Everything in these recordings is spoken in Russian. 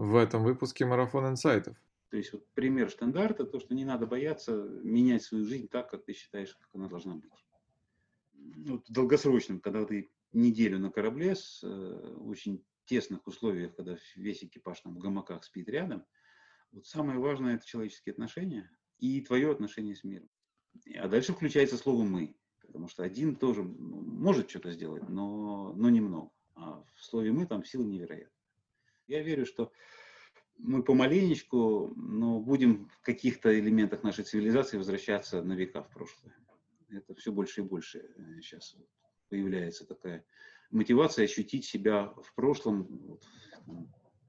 в этом выпуске «Марафон инсайтов». То есть вот пример стандарта, то, что не надо бояться менять свою жизнь так, как ты считаешь, как она должна быть. Вот в долгосрочном, когда ты неделю на корабле с э, очень тесных условиях, когда весь экипаж там в гамаках спит рядом, вот самое важное – это человеческие отношения и твое отношение с миром. А дальше включается слово «мы», потому что один тоже может что-то сделать, но, но немного. А в слове «мы» там сила невероятна. Я верю, что мы помаленечку, но будем в каких-то элементах нашей цивилизации возвращаться на века в прошлое. Это все больше и больше сейчас э, появляется такая мотивация ощутить себя в прошлом,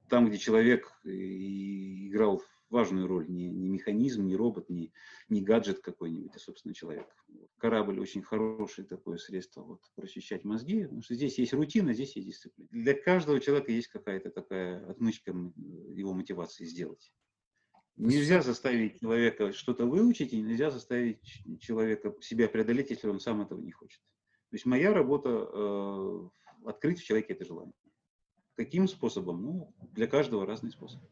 там, где человек играл важную роль, не, не механизм, не робот, не, не гаджет какой-нибудь, а, собственно, человек. Корабль очень хорошее такое средство вот, прочищать мозги, потому что здесь есть рутина, здесь есть дисциплина. Для каждого человека есть какая-то такая отмычка его мотивации сделать. Нельзя заставить человека что-то выучить, и нельзя заставить человека себя преодолеть, если он сам этого не хочет. То есть моя работа э, открыть в человеке это желание. Каким способом? Ну, для каждого разный способ.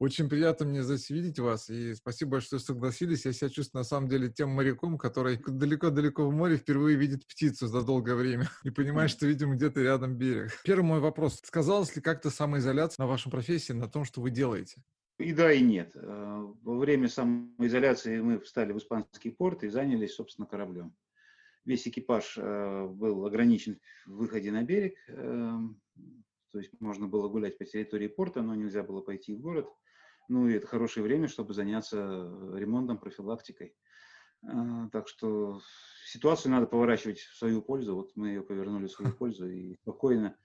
Очень приятно мне здесь видеть вас, и спасибо большое, что согласились. Я себя чувствую, на самом деле, тем моряком, который далеко-далеко в море впервые видит птицу за долгое время и понимает, что, видимо, где-то рядом берег. Первый мой вопрос. Сказалась ли как-то самоизоляция на вашем профессии, на том, что вы делаете? И да, и нет. Э, во время самоизоляции мы встали в испанский порт и занялись, собственно, кораблем. Весь экипаж э, был ограничен в выходе на берег, э, то есть можно было гулять по территории порта, но нельзя было пойти в город. Ну и это хорошее время, чтобы заняться ремонтом, профилактикой. Так что ситуацию надо поворачивать в свою пользу. Вот мы ее повернули в свою пользу и спокойно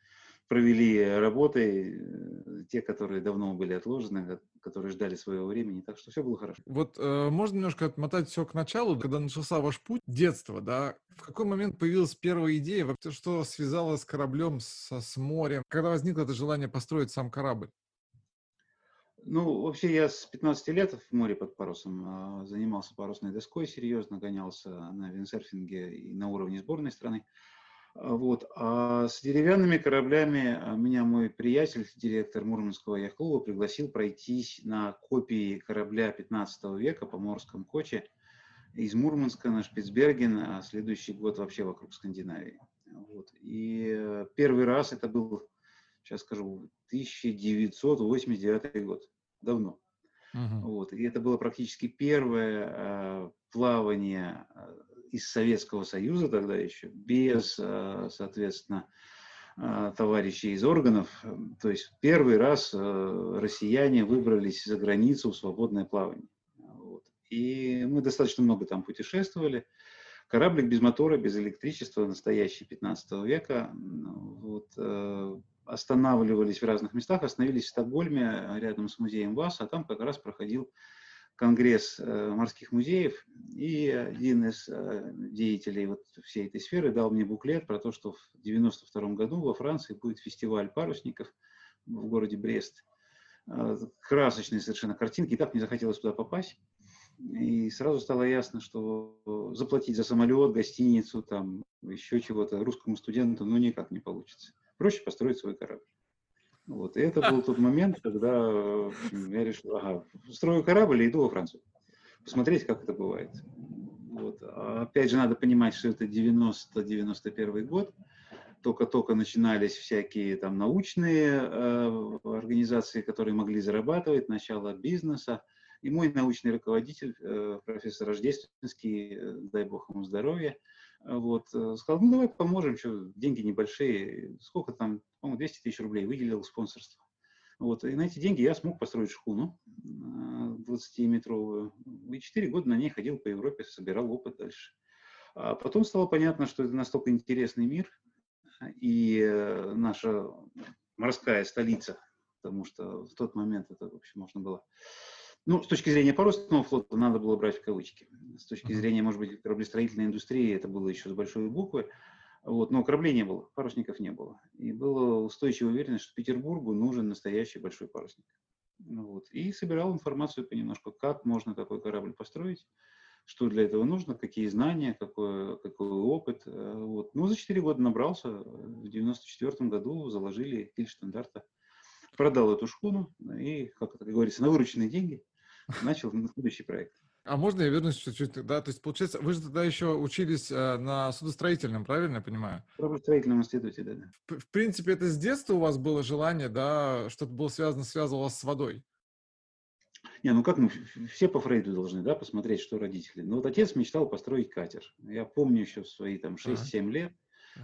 провели работы, э, те, которые давно были отложены, которые ждали своего времени, так что все было хорошо. Вот э, можно немножко отмотать все к началу, когда начался ваш путь детства, да? В какой момент появилась первая идея, что связало с кораблем, со, с морем? Когда возникло это желание построить сам корабль? Ну, вообще я с 15 лет в море под парусом э, занимался парусной доской серьезно, гонялся на виндсерфинге и на уровне сборной страны. Вот. А с деревянными кораблями а, меня мой приятель, директор Мурманского яхт-клуба, пригласил пройтись на копии корабля 15 века по Морскому коче из Мурманска на Шпицберген, а следующий год вообще вокруг Скандинавии. Вот. И э, первый раз это был, сейчас скажу, 1989 год. Давно. Uh-huh. Вот. И это было практически первое э, плавание из Советского Союза тогда еще, без, э, соответственно, э, товарищей из органов. То есть первый раз э, россияне выбрались за границу в свободное плавание. Вот. И мы достаточно много там путешествовали. Кораблик без мотора, без электричества, настоящий 15 века. Вот, останавливались в разных местах, остановились в Стокгольме рядом с музеем ВАС, а там как раз проходил конгресс э, морских музеев, и один из э, деятелей вот всей этой сферы дал мне буклет про то, что в 92 году во Франции будет фестиваль парусников в городе Брест. Э, красочные совершенно картинки, и так мне захотелось туда попасть. И сразу стало ясно, что заплатить за самолет, гостиницу, там, еще чего-то русскому студенту, ну, никак не получится. Проще построить свой корабль. Вот. И это был тот момент, когда я решил, ага, строю корабль и иду во Францию. Посмотреть, как это бывает. Вот. А опять же, надо понимать, что это 90-91 год. Только-только начинались всякие там научные э, организации, которые могли зарабатывать, начало бизнеса. И мой научный руководитель, э, профессор Рождественский, э, дай бог ему здоровья, вот, э, сказал, ну давай поможем, что деньги небольшие, сколько там, по-моему, 200 тысяч рублей выделил спонсорство. Вот, и на эти деньги я смог построить шхуну 20-метровую. И 4 года на ней ходил по Европе, собирал опыт дальше. А потом стало понятно, что это настолько интересный мир, и э, наша морская столица, потому что в тот момент это, в общем, можно было ну, с точки зрения парусного флота надо было брать в кавычки. С точки зрения, может быть, кораблестроительной индустрии это было еще с большой буквы. Вот, но кораблей не было, парусников не было. И было устойчивая уверенность, что Петербургу нужен настоящий большой парусник. Вот. И собирал информацию понемножку, как можно такой корабль построить. что для этого нужно, какие знания, какой, какой опыт. Э, вот. Ну, за 4 года набрался. В 94 году заложили стиль стандарта. Продал эту шхуну и, как это говорится, на вырученные деньги начал следующий проект. А можно я вернусь чуть-чуть, да? То есть, получается, вы же тогда еще учились э, на судостроительном, правильно я понимаю? В судостроительном институте, да. да. В, в принципе, это с детства у вас было желание, да, что-то было связано, связывало вас с водой? Не, ну как мы все по Фрейду должны, да, посмотреть, что родители. Ну вот отец мечтал построить катер. Я помню еще в свои там 6-7 лет,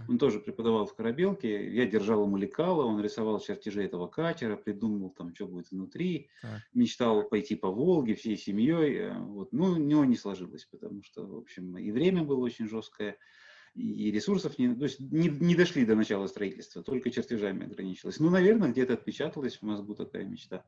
он тоже преподавал в Корабелке. Я держал ему лекала, он рисовал чертежи этого катера, придумывал там, что будет внутри. Так. Мечтал пойти по Волге всей семьей. Э, вот. Ну, у него не сложилось, потому что, в общем, и время было очень жесткое, и ресурсов не, то есть не, не дошли до начала строительства, только чертежами ограничилось. Ну, наверное, где-то отпечаталась в мозгу такая мечта.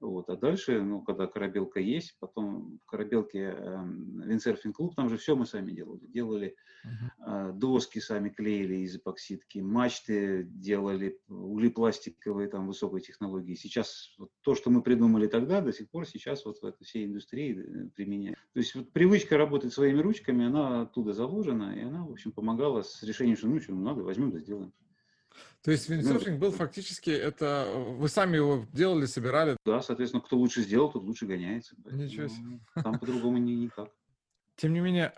Вот. А дальше, ну, когда корабелка есть, потом в корабелке э, виндсерфинг-клуб, там же все мы сами делали. Делали uh-huh. э, доски сами клеили из эпоксидки, мачты делали, угли пластиковые, там, высокой технологии. Сейчас вот, то, что мы придумали тогда, до сих пор сейчас вот в этой всей индустрии э, применяем. То есть вот, привычка работать своими ручками, она оттуда заложена, и она, в общем, помогала с решением, что ну, что, ну, надо, возьмем да сделаем. То есть виндсерфинг был фактически, это вы сами его делали, собирали? Да, соответственно, кто лучше сделал, тот лучше гоняется. Ничего себе. Там по-другому никак. Тем не менее,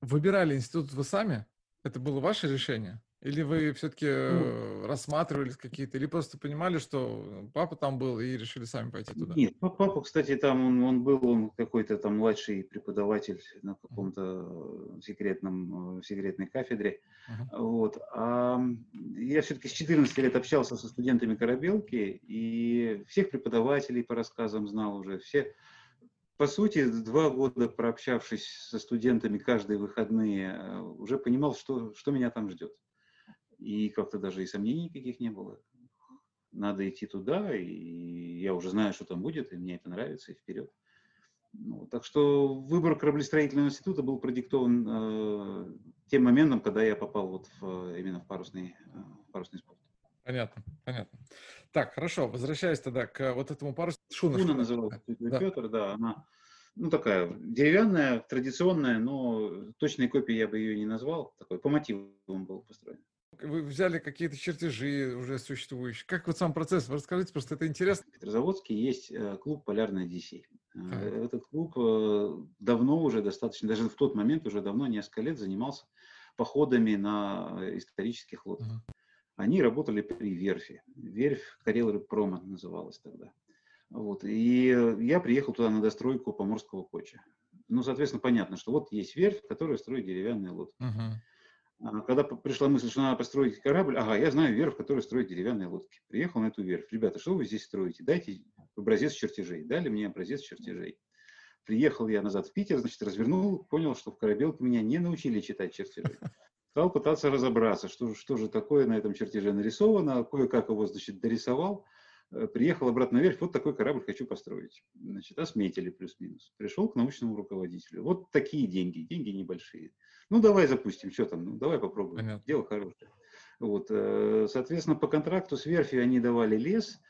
выбирали институт вы сами? Это было ваше решение? Или вы все-таки ну, э, рассматривались какие-то, или просто понимали, что папа там был и решили сами пойти туда? Нет, папа, кстати, там он, он был, он какой-то там младший преподаватель на каком-то секретном, э, секретной кафедре. Uh-huh. Вот. А я все-таки с 14 лет общался со студентами Корабелки, и всех преподавателей по рассказам знал уже, все, по сути, два года прообщавшись со студентами каждые выходные, э, уже понимал, что, что меня там ждет. И как-то даже и сомнений никаких не было. Надо идти туда, и я уже знаю, что там будет, и мне это нравится, и вперед. Ну, так что выбор кораблестроительного института был продиктован э, тем моментом, когда я попал вот в, именно в парусный, э, парусный спорт. Понятно, понятно. Так, хорошо, возвращаясь тогда к вот этому парусу. Шуна, Шуна называлась да. Петр, да, она ну, такая деревянная, традиционная, но точной копии я бы ее не назвал, такой по мотивам был построен вы взяли какие-то чертежи уже существующие. Как вот сам процесс? Расскажите, просто это интересно. В Петрозаводске есть э, клуб «Полярная Одиссей». Так. Этот клуб э, давно уже достаточно, даже в тот момент уже давно, несколько лет занимался походами на исторических лодках. uh Они работали при верфи. Верфь Карел Прома называлась тогда. Вот. И я приехал туда на достройку Поморского коча. Ну, соответственно, понятно, что вот есть верфь, которая строит деревянные лодки. Uh-huh. А, когда пришла мысль, что надо построить корабль, ага, я знаю верфь, которая строит деревянные лодки. Приехал на эту верфь. Ребята, что вы здесь строите? Дайте образец чертежей. Дали мне образец чертежей. Приехал я назад в Питер, значит, развернул, понял, что в корабелке меня не научили читать чертежи. Стал пытаться разобраться, что, что же такое на этом чертеже нарисовано, кое-как его, значит, дорисовал. Э, приехал обратно на верфь, вот такой корабль хочу построить. Значит, осметили плюс-минус. Пришел к научному руководителю. Вот такие деньги, деньги небольшие. Ну, давай запустим, что там, ну, давай попробуем. Понятно. Дело хорошее. Вот, э, соответственно, по контракту с верфью они давали лес,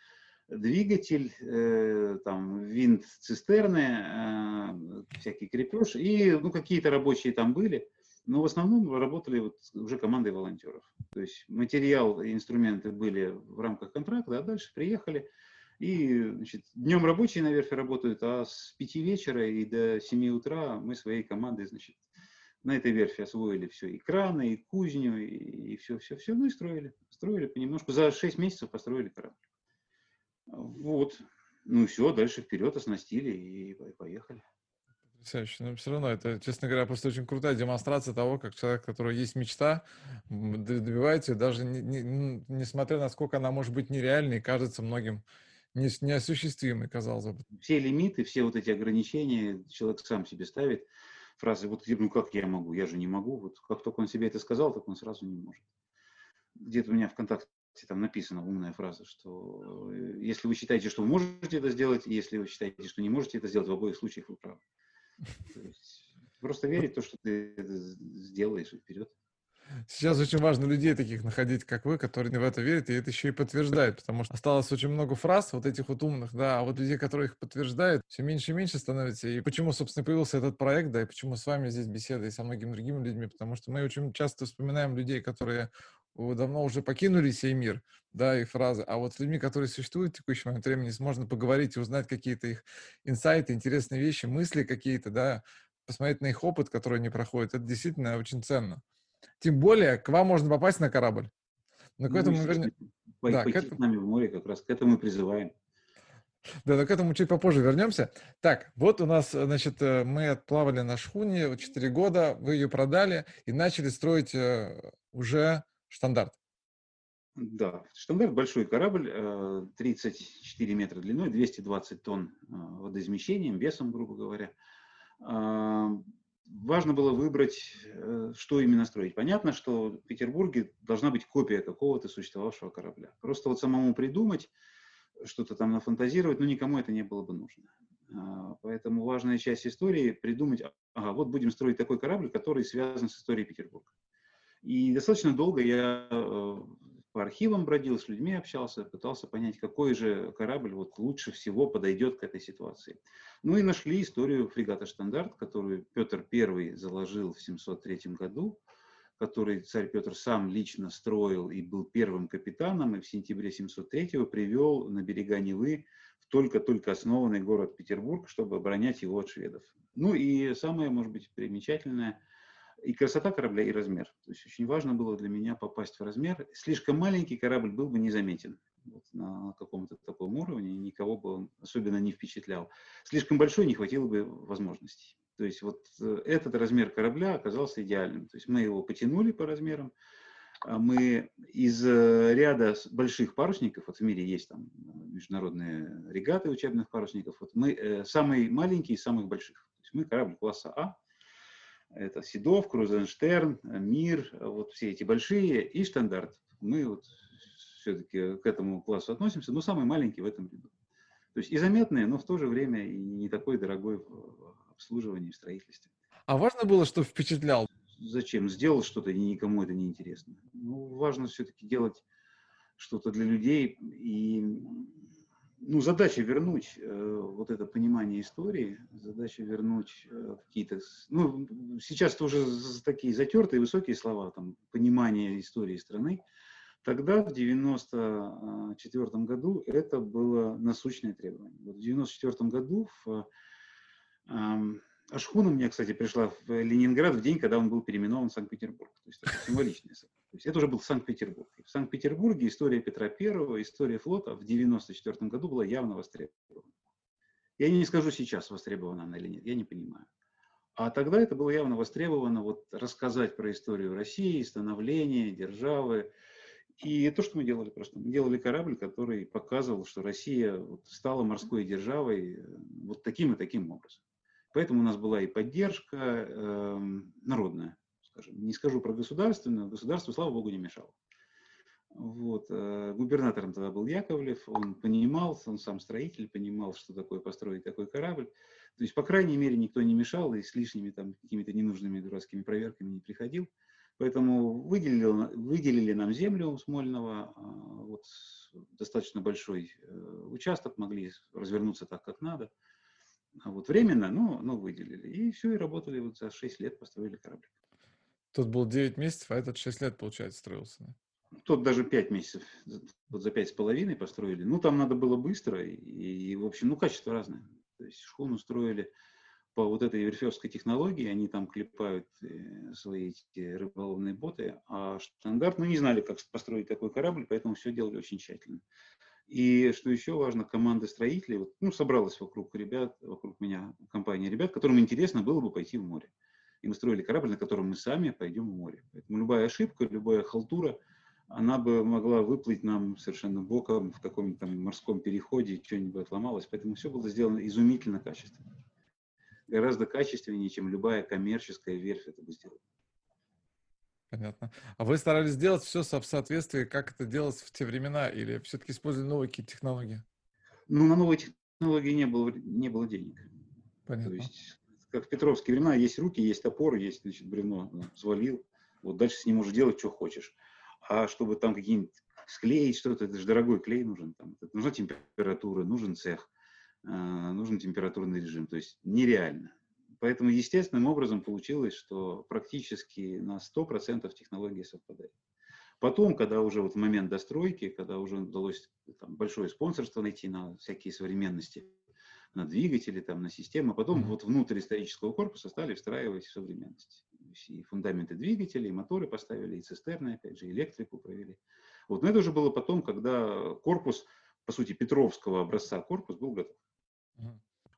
двигатель, э, там, винт цистерны, всякий крепеж, и, ну, какие-то рабочие там были. Но в основном работали вот уже командой волонтеров. То есть материал и инструменты были в рамках контракта, а дальше приехали. И значит, днем рабочие на верфи работают, а с 5 вечера и до 7 утра мы своей командой значит, на этой верфи освоили все, и краны, и кузню, и, и все, все, все, ну и строили. Строили понемножку. За 6 месяцев построили корабль. Вот. Ну и все, дальше вперед оснастили и поехали. Потрясающе. Но все равно это, честно говоря, просто очень крутая демонстрация того, как человек, у которого есть мечта, добивается, даже не, не, несмотря на сколько она может быть нереальной, кажется многим не, неосуществимой, казалось бы. Все лимиты, все вот эти ограничения человек сам себе ставит. Фразы, вот ну как я могу, я же не могу. Вот как только он себе это сказал, так он сразу не может. Где-то у меня ВКонтакте там написана умная фраза, что э, если вы считаете, что можете это сделать, если вы считаете, что не можете это сделать, в обоих случаях вы правы. Просто верить в то, что ты сделаешь, и вперед. Сейчас очень важно людей таких находить, как вы, которые в это верят, и это еще и подтверждают, потому что осталось очень много фраз вот этих вот умных, да, а вот людей, которые их подтверждают, все меньше и меньше становится. И почему, собственно, появился этот проект, да, и почему с вами здесь беседа и со многими другими людьми, потому что мы очень часто вспоминаем людей, которые давно уже покинули сей мир, да, и фразы. А вот с людьми, которые существуют в текущий момент времени, можно поговорить и узнать какие-то их инсайты, интересные вещи, мысли какие-то, да, посмотреть на их опыт, который они проходят. Это действительно очень ценно. Тем более, к вам можно попасть на корабль. Но к ну, этому, вернее... Да, к этому... с нами в море как раз к этому и призываем. Да, но к этому чуть попозже вернемся. Так, вот у нас, значит, э, мы отплавали на шхуне 4 года, вы ее продали и начали строить э, уже штандарт. Да, штандарт большой корабль, 34 э, метра длиной, 220 тонн водоизмещением, весом, грубо говоря важно было выбрать, э, что именно строить. Понятно, что в Петербурге должна быть копия какого-то существовавшего корабля. Просто вот самому придумать, что-то там нафантазировать, ну, никому это не было бы нужно. А, поэтому важная часть истории придумать, ага, вот будем строить такой корабль, который связан с историей Петербурга. И достаточно долго я э, по архивам бродил, с людьми общался, пытался понять, какой же корабль вот лучше всего подойдет к этой ситуации. Ну и нашли историю фрегата «Штандарт», которую Петр I заложил в 703 году, который царь Петр сам лично строил и был первым капитаном, и в сентябре 703 привел на берега Невы в только-только основанный город Петербург, чтобы оборонять его от шведов. Ну и самое, может быть, примечательное – и красота корабля, и размер. То есть очень важно было для меня попасть в размер. Слишком маленький корабль был бы незаметен вот, на каком-то таком уровне, никого бы он особенно не впечатлял. Слишком большой не хватило бы возможностей. То есть вот э, этот размер корабля оказался идеальным. То есть мы его потянули по размерам, а мы из э, ряда больших парусников, вот в мире есть там международные регаты учебных парусников, вот мы э, самый маленький из самых больших. То есть мы корабль класса А, это Седов, Крузенштерн, Мир, вот все эти большие и Штандарт. Мы вот все-таки к этому классу относимся, но самый маленький в этом ряду. То есть и заметный, но в то же время и не такой дорогой в обслуживании, в строительстве. А важно было, что впечатлял? Зачем? Сделал что-то, и никому это не интересно. Ну, важно все-таки делать что-то для людей и ну, задача вернуть э, вот это понимание истории, задача вернуть э, какие-то... Ну, сейчас это уже такие затертые, высокие слова, там, понимание истории страны. Тогда, в 94 году, это было насущное требование. Вот в 94 году в, э, а шхуна мне, кстати, пришла в Ленинград в день, когда он был переименован в Санкт-Петербург. То есть это символичное то есть это уже был Санкт-Петербург. В Санкт-Петербурге история Петра I, история флота в 1994 году была явно востребована. Я не скажу сейчас, востребована она или нет, я не понимаю. А тогда это было явно востребовано, вот рассказать про историю России, становление, державы. И то, что мы делали просто. Мы делали корабль, который показывал, что Россия вот стала морской державой э, вот таким и таким образом. Поэтому у нас была и поддержка э, народная скажем. Не скажу про государственную, государство, слава богу, не мешало. Вот. Э, губернатором тогда был Яковлев, он понимал, он сам строитель, понимал, что такое построить такой корабль. То есть, по крайней мере, никто не мешал и с лишними там какими-то ненужными дурацкими проверками не приходил. Поэтому выделили, выделили нам землю Смольного, а, вот, достаточно большой э, участок, могли развернуться так, как надо. А вот временно, но, но выделили. И все, и работали вот за 6 лет, построили корабль. Тут был 9 месяцев, а этот 6 лет, получается, строился. Тут даже 5 месяцев, вот за 5 с половиной построили. Ну, там надо было быстро, и, и, в общем, ну, качество разное. То есть шхуну строили по вот этой верфевской технологии, они там клепают э, свои эти рыболовные боты, а стандарт, ну, не знали, как построить такой корабль, поэтому все делали очень тщательно. И что еще важно, команда строителей, вот, ну, собралась вокруг ребят, вокруг меня компания ребят, которым интересно было бы пойти в море и мы строили корабль, на котором мы сами пойдем в море. Поэтому любая ошибка, любая халтура, она бы могла выплыть нам совершенно боком в каком-нибудь там морском переходе, что-нибудь отломалось. Поэтому все было сделано изумительно качественно. Гораздо качественнее, чем любая коммерческая верфь это бы сделала. Понятно. А вы старались сделать все в соответствии, как это делалось в те времена, или все-таки использовали новые какие-то технологии? Ну, на новые технологии не было, не было денег. Понятно. То есть как в Петровские времена, есть руки, есть топор, есть значит, бревно, ну, свалил, Вот дальше с ним можешь делать, что хочешь. А чтобы там какие-нибудь склеить что-то, это же дорогой клей нужен. Там, нужна температура, нужен цех, э, нужен температурный режим. То есть нереально. Поэтому естественным образом получилось, что практически на 100% технологии совпадают. Потом, когда уже вот в момент достройки, когда уже удалось там, большое спонсорство найти на всякие современности, на двигатели, там, на системы, потом mm-hmm. вот внутрь исторического корпуса стали встраивать современность. И фундаменты двигателей, и моторы поставили, и цистерны, опять же, электрику провели. Вот. Но это уже было потом, когда корпус, по сути, Петровского образца корпус был готов.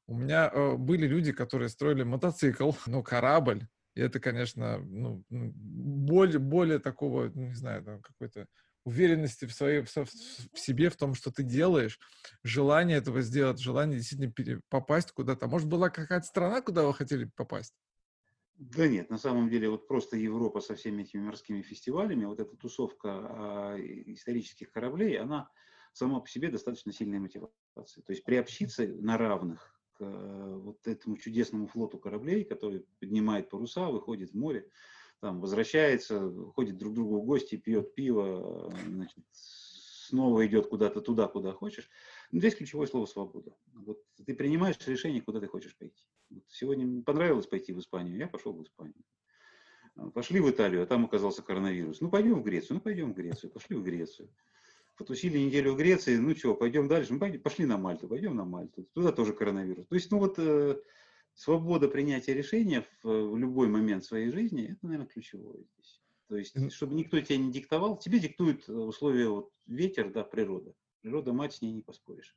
У меня э, были люди, которые строили мотоцикл, ну, корабль. И это, конечно, ну, более, более такого, ну, не знаю, какой-то уверенности в, своей, в, в себе, в том, что ты делаешь, желание этого сделать, желание действительно попасть куда-то. Может, была какая-то страна, куда вы хотели попасть? Да нет, на самом деле вот просто Европа со всеми этими морскими фестивалями, вот эта тусовка а, исторических кораблей, она сама по себе достаточно сильная мотивация. То есть приобщиться на равных к а, вот этому чудесному флоту кораблей, который поднимает паруса, выходит в море, там возвращается, ходит друг к другу в гости, пьет пиво, значит, снова идет куда-то туда, куда хочешь. Но здесь ключевое слово свобода. Вот ты принимаешь решение, куда ты хочешь пойти. Сегодня понравилось пойти в Испанию, я пошел в Испанию. А, пошли в Италию, а там оказался коронавирус. Ну, пойдем в Грецию, ну, пойдем в Грецию, пошли в Грецию. Потусили неделю в Греции, ну что, пойдем дальше, ну, пошли на Мальту, пойдем на Мальту. Туда тоже коронавирус. То есть, ну вот, э, свобода принятия решения в, в любой момент своей жизни, это, наверное, ключевое здесь. То есть, чтобы никто тебя не диктовал, тебе диктует э, условия вот, ветер, да, природа. Природа, мать, с ней не поспоришь.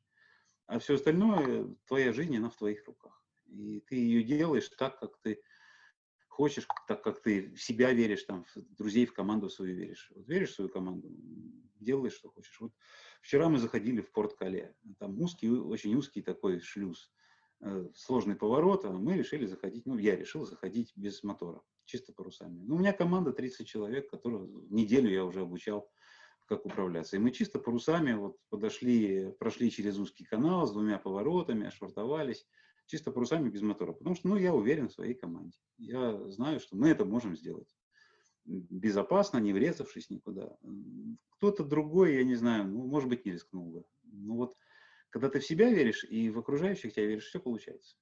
А все остальное, твоя жизнь, она в твоих руках. И ты ее делаешь так, как ты хочешь, так как ты в себя веришь, там, в друзей, в команду свою веришь. Вот веришь в свою команду, делаешь, что хочешь. Вот вчера мы заходили в порт Кале. Там узкий, очень узкий такой шлюз, э, сложный поворот, а мы решили заходить, ну, я решил заходить без мотора, чисто парусами. Ну, у меня команда 30 человек, которых неделю я уже обучал, как управляться. И мы чисто парусами вот подошли, прошли через узкий канал с двумя поворотами, ошвартовались чисто парусами без мотора. Потому что ну, я уверен в своей команде. Я знаю, что мы это можем сделать. Безопасно, не врезавшись никуда. Кто-то другой, я не знаю, ну, может быть, не рискнул бы. Но вот когда ты в себя веришь и в окружающих тебя веришь, все получается.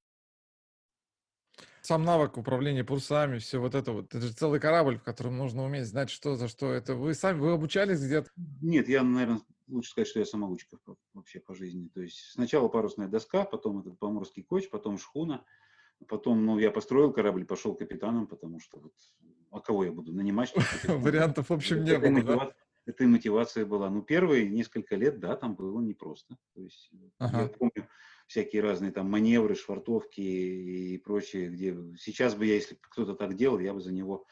Сам навык управления парусами, все вот это вот, это же целый корабль, в котором нужно уметь знать, что за что. Это вы сами, вы обучались где-то? Нет, я, наверное, лучше сказать, что я самоучка вообще по жизни. То есть сначала парусная доска, потом этот поморский коч, потом шхуна, потом, ну, я построил корабль, пошел капитаном, потому что вот, а кого я буду нанимать? Вариантов, в общем, не было, и мотивация была. Ну, первые несколько лет, да, там было непросто. То есть я помню всякие разные там маневры, швартовки и прочее, где сейчас бы я, если кто-то так делал, я бы за него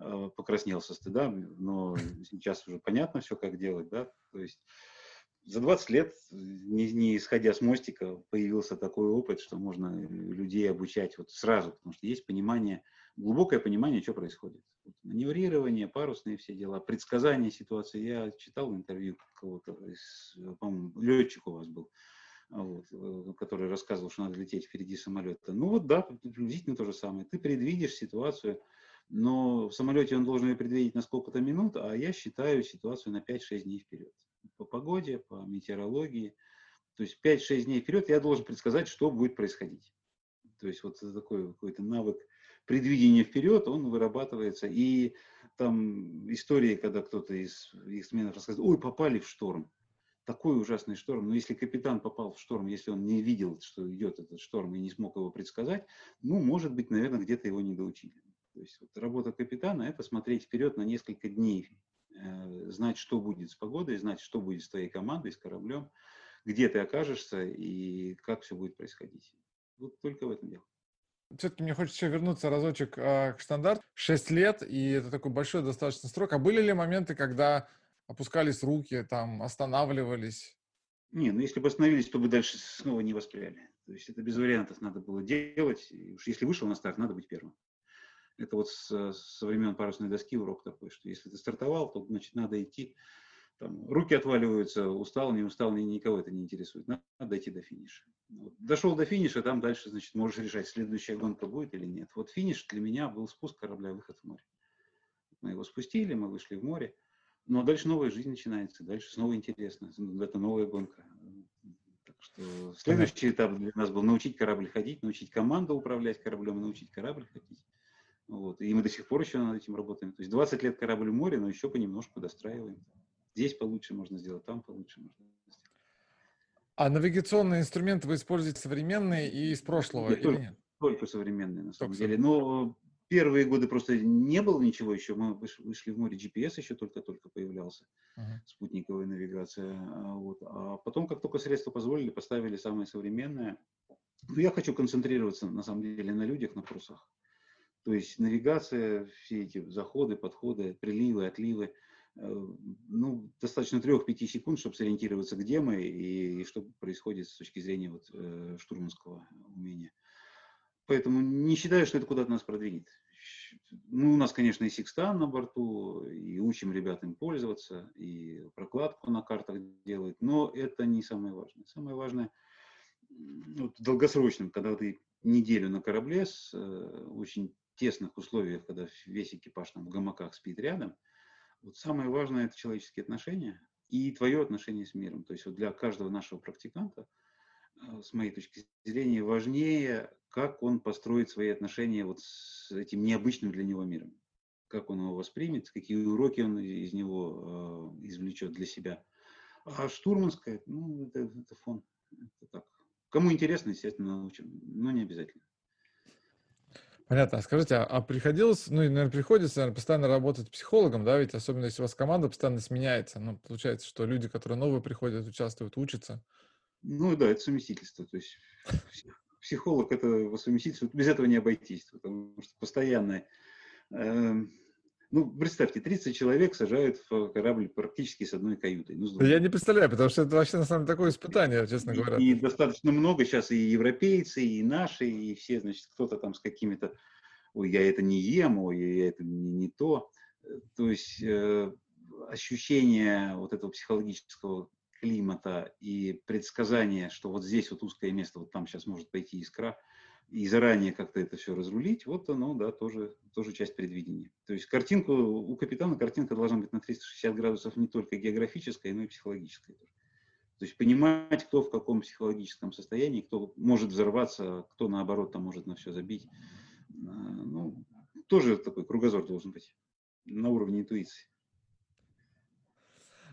Э, покраснел со стыда, но сейчас уже понятно все, как делать, да, то есть за 20 лет, не, не исходя с мостика, появился такой опыт, что можно людей обучать вот сразу, потому что есть понимание, глубокое понимание, что происходит. Вот маневрирование, парусные все дела, предсказание ситуации. Я читал интервью кого-то, по-моему, летчик у вас был, вот, э, который рассказывал, что надо лететь впереди самолета. Ну вот да, приблизительно то же самое. Ты предвидишь ситуацию, но в самолете он должен ее предвидеть на сколько-то минут, а я считаю ситуацию на 5-6 дней вперед. По погоде, по метеорологии. То есть 5-6 дней вперед я должен предсказать, что будет происходить. То есть вот такой какой-то навык предвидения вперед, он вырабатывается. И там истории, когда кто-то из их рассказывает, ой, попали в шторм. Такой ужасный шторм. Но если капитан попал в шторм, если он не видел, что идет этот шторм и не смог его предсказать, ну, может быть, наверное, где-то его не доучили. То есть вот работа капитана – это смотреть вперед на несколько дней, э, знать, что будет с погодой, знать, что будет с твоей командой, с кораблем, где ты окажешься и как все будет происходить. Вот только в этом дело. Все-таки мне хочется еще вернуться разочек э, к стандарту. Шесть лет, и это такой большой достаточно срок. А были ли моменты, когда опускались руки, там, останавливались? Не, ну если бы остановились, то бы дальше снова не воспряли. То есть это без вариантов надо было делать. И уж если вышел на старт, надо быть первым. Это вот с, со времен парусной доски урок такой, что если ты стартовал, то значит надо идти. Там, руки отваливаются, устал, не устал, ни, никого это не интересует. Надо дойти до финиша. Вот. Дошел до финиша, там дальше, значит, можешь решать, следующая гонка будет или нет. Вот финиш для меня был спуск корабля, выход в море. Мы его спустили, мы вышли в море. Но дальше новая жизнь начинается, дальше снова интересно. Это новая гонка. Так что следующий этап для нас был научить корабль ходить, научить команду управлять кораблем, научить корабль ходить. Вот. И мы до сих пор еще над этим работаем. То есть 20 лет корабль в море, но еще понемножку достраиваем. Здесь получше можно сделать, там получше можно сделать. А навигационные инструменты вы используете современные и из прошлого нет, или только, нет? Только современные, на самом только деле. Но первые годы просто не было ничего еще. Мы вышли в море, GPS еще только-только появлялся, uh-huh. спутниковая навигация. А вот. А потом, как только средства позволили, поставили самое современное. Но ну, я хочу концентрироваться, на самом деле, на людях, на парусах. То есть навигация, все эти заходы, подходы, приливы, отливы – ну, достаточно 3-5 секунд, чтобы сориентироваться, где мы и, и что происходит с точки зрения вот, э, штурманского умения. Поэтому не считаю, что это куда-то нас продвинет. Ну, у нас, конечно, и секстан на борту, и учим ребят им пользоваться, и прокладку на картах делают, но это не самое важное. Самое важное вот, в долгосрочном, когда ты неделю на корабле с э, очень тесных условиях, когда весь экипаж там в гамаках спит рядом – вот самое важное – это человеческие отношения и твое отношение с миром. То есть вот для каждого нашего практиканта, э, с моей точки зрения, важнее, как он построит свои отношения вот с этим необычным для него миром. Как он его воспримет, какие уроки он из него э, извлечет для себя. А штурманская, ну, это, это фон. Это так. Кому интересно, естественно, научим, но не обязательно. Понятно. А скажите, а, а приходилось, ну, наверное, приходится, наверное, постоянно работать психологом, да, ведь особенно если у вас команда постоянно сменяется, ну, получается, что люди, которые новые приходят, участвуют, учатся. Ну, да, это совместительство, то есть психолог это совместительство, без этого не обойтись, потому что постоянное э, ну, представьте, 30 человек сажают в корабль практически с одной каютой. Ну, я не представляю, потому что это вообще на самом деле такое испытание, честно говоря. И, и достаточно много сейчас и европейцы, и наши, и все, значит, кто-то там с какими-то, ой, я это не ем, ой, я это не, не то. То есть э, ощущение вот этого психологического климата и предсказание, что вот здесь вот узкое место, вот там сейчас может пойти искра – и заранее как-то это все разрулить, вот оно, да, тоже, тоже часть предвидения. То есть картинку, у капитана картинка должна быть на 360 градусов не только географическая, но и психологическая. То есть понимать, кто в каком психологическом состоянии, кто может взорваться, кто наоборот там может на все забить. А, ну, тоже такой кругозор должен быть на уровне интуиции.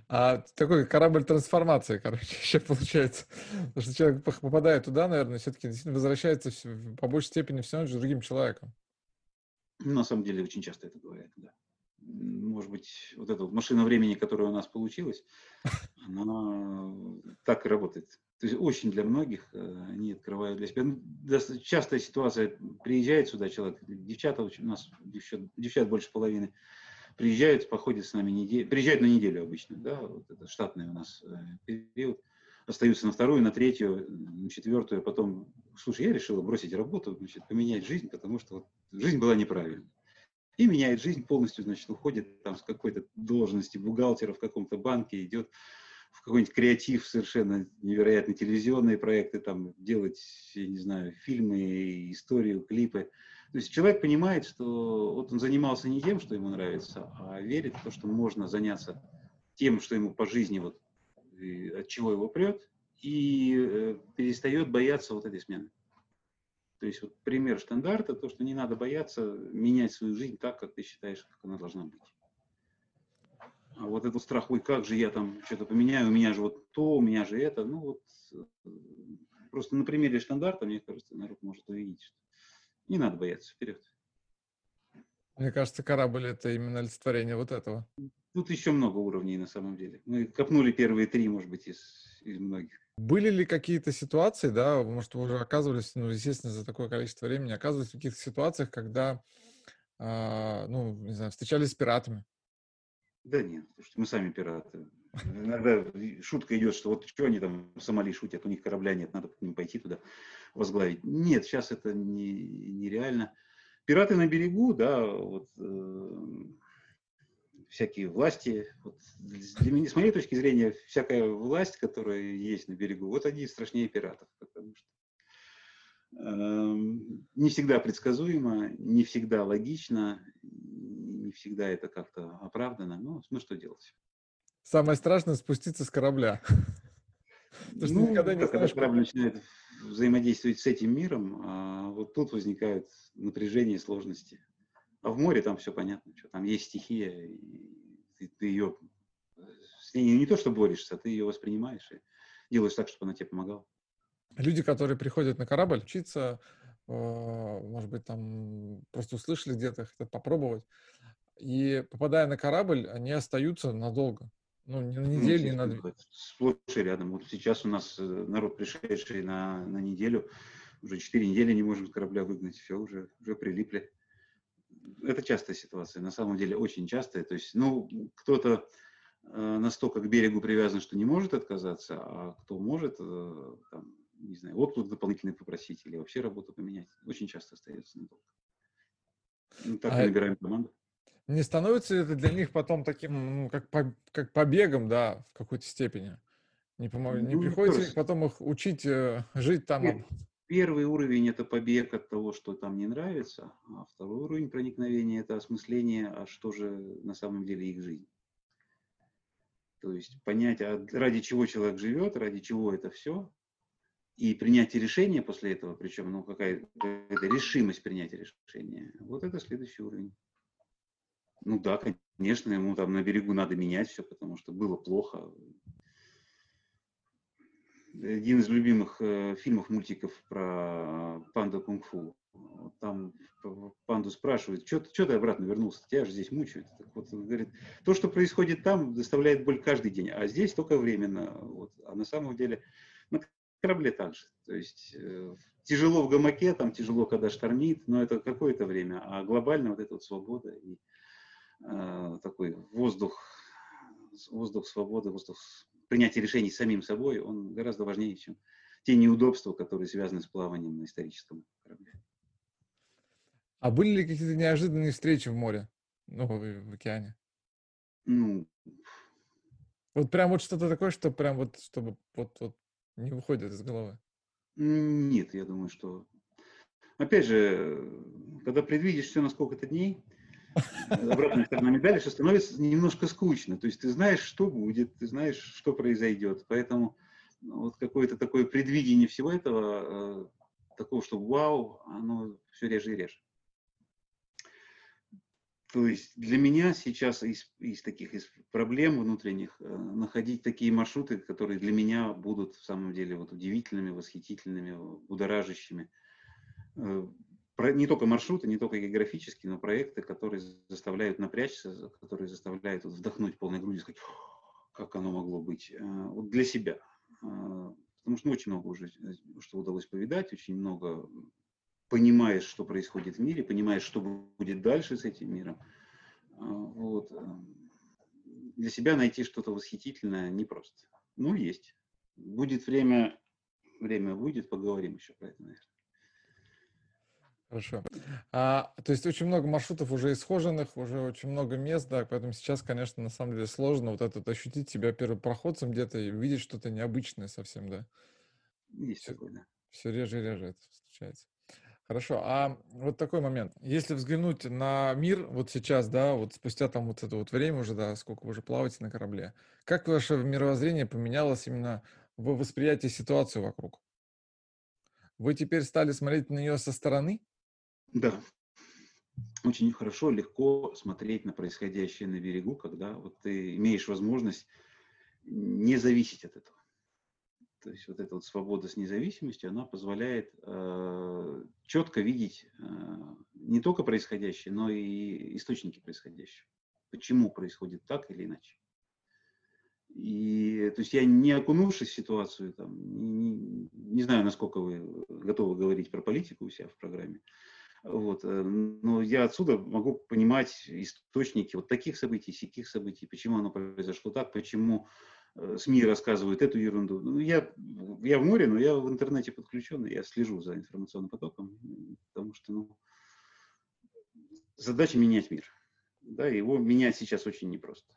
А такой корабль трансформации, короче, еще получается. Потому что человек попадает туда, наверное, все-таки возвращается по большей степени все равно же другим человеком. На самом деле очень часто это бывает, да. Может быть, вот эта машина времени, которая у нас получилась, она так и работает. То есть очень для многих э, они открывают для себя. Ну, частая ситуация, приезжает сюда человек, девчата, у нас девчат, девчат больше половины, приезжают, походят с нами неделю, приезжают на неделю обычно, да, вот это штатный у нас э, период, остаются на вторую, на третью, на четвертую, а потом, слушай, я решила бросить работу, значит, поменять жизнь, потому что вот жизнь была неправильной. И меняет жизнь полностью, значит, уходит там с какой-то должности бухгалтера в каком-то банке, идет в какой-нибудь креатив, совершенно невероятные телевизионные проекты, там, делать, я не знаю, фильмы, историю, клипы. То есть человек понимает, что вот он занимался не тем, что ему нравится, а верит в то, что можно заняться тем, что ему по жизни, вот, от чего его прет, и э, перестает бояться вот этой смены. То есть вот пример стандарта, то, что не надо бояться менять свою жизнь так, как ты считаешь, как она должна быть. А вот этот страх, ой, как же я там что-то поменяю, у меня же вот то, у меня же это, ну вот э, просто на примере стандарта, мне кажется, народ может увидеть, что не надо бояться, вперед. Мне кажется, корабль это именно олицетворение вот этого. Тут еще много уровней на самом деле. Мы копнули первые три, может быть, из, из многих. Были ли какие-то ситуации, да, может, вы уже оказывались, ну, естественно, за такое количество времени, оказывались в каких-то ситуациях, когда, э, ну, не знаю, встречались с пиратами? Да нет, потому что мы сами пираты. Иногда шутка идет, что вот что они там в Сомали шутят, у них корабля нет, надо к ним пойти туда возглавить. Нет, сейчас это не, нереально. Пираты на берегу, да, вот э, всякие власти. Вот, для меня, с моей точки зрения, всякая власть, которая есть на берегу, вот они страшнее пиратов, потому что Эм, не всегда предсказуемо, не всегда логично, не всегда это как-то оправдано. Ну, ну что делать? Самое страшное спуститься с корабля. Потому ну, никогда не когда корабль начинает взаимодействовать с этим миром, а вот тут возникают напряжение, сложности. А в море там все понятно, что там есть стихия, и ты, ты ее с ней не то что борешься, а ты ее воспринимаешь и делаешь так, чтобы она тебе помогала. Люди, которые приходят на корабль учиться, э, может быть, там просто услышали где-то, хотят попробовать, и попадая на корабль, они остаются надолго. Ну, не на неделю, ну, не на две. Сплошь и рядом. Вот сейчас у нас э, народ, пришедший на, на неделю, уже четыре недели не можем с корабля выгнать, все, уже, уже прилипли это частая ситуация, на самом деле очень частая. То есть, ну, кто-то э, настолько к берегу привязан, что не может отказаться, а кто может, э, там, не знаю, отпуск дополнительный попросить или вообще работу поменять, очень часто остается надолго. Ну, так а мы набираем команду. Не становится это для них потом таким, ну, как, по, как побегом, да, в какой-то степени? Не, помог... ну, не приходится потом их учить э, жить там? Нет. Первый уровень – это побег от того, что там не нравится, а второй уровень проникновения – это осмысление, а что же на самом деле их жизнь. То есть понять, а ради чего человек живет, ради чего это все, и принятие решения после этого, причем ну, какая-то решимость принятия решения, вот это следующий уровень. Ну да, конечно, ему там на берегу надо менять все, потому что было плохо, один из любимых э, фильмов, мультиков про панду кунг-фу. Там панду спрашивают, что, ты обратно вернулся, тебя же здесь мучают. Так вот, он говорит, то, что происходит там, доставляет боль каждый день, а здесь только временно. Вот. А на самом деле на корабле так же. То есть э, тяжело в гамаке, там тяжело, когда штормит, но это какое-то время. А глобально вот эта вот свобода и э, такой воздух, воздух свободы, воздух принятие решений самим собой, он гораздо важнее, чем те неудобства, которые связаны с плаванием на историческом корабле. А были ли какие-то неожиданные встречи в море, ну, в, в океане? Ну, вот прям вот что-то такое, что прям вот, чтобы вот, вот не выходит из головы? Нет, я думаю, что... Опять же, когда предвидишь все на сколько-то дней, обратная сторона медали, что становится немножко скучно. То есть ты знаешь, что будет, ты знаешь, что произойдет. Поэтому ну, вот какое-то такое предвидение всего этого, э, такого, что вау, оно все реже и реже. То есть для меня сейчас из, из таких из проблем внутренних э, находить такие маршруты, которые для меня будут в самом деле вот удивительными, восхитительными, будоражащими. Э, не только маршруты, не только географические, но проекты, которые заставляют напрячься, которые заставляют вот, вдохнуть полной грудью, сказать, как оно могло быть, э, вот для себя. Э, потому что ну, очень много уже, э, что удалось повидать, очень много понимаешь, что происходит в мире, понимаешь, что будет дальше с этим миром. Вот. Для себя найти что-то восхитительное непросто. Ну, есть. Будет время, время будет, поговорим еще про это, наверное. Хорошо. А, то есть очень много маршрутов уже исхоженных, уже очень много мест, да, поэтому сейчас, конечно, на самом деле сложно вот это ощутить себя первопроходцем где-то и увидеть что-то необычное совсем, да. Есть все, такое, да. Все реже и реже это встречается. Хорошо, а вот такой момент. Если взглянуть на мир вот сейчас, да, вот спустя там вот это вот время уже, да, сколько вы уже плаваете на корабле, как ваше мировоззрение поменялось именно в восприятии ситуации вокруг? Вы теперь стали смотреть на нее со стороны? Да, очень хорошо, легко смотреть на происходящее на берегу, когда вот ты имеешь возможность не зависеть от этого. То есть вот эта вот свобода с независимостью, она позволяет э, четко видеть э, не только происходящее, но и источники происходящего. Почему происходит так или иначе. И, то есть я не окунувшись в ситуацию, там, не, не знаю, насколько вы готовы говорить про политику у себя в программе, вот. Э, но я отсюда могу понимать источники вот таких событий, сяких событий, почему оно произошло так, почему э, СМИ рассказывают эту ерунду. Ну, я, я в море, но я в интернете подключен, я слежу за информационным потоком, потому что ну, задача менять мир. Да, его менять сейчас очень непросто.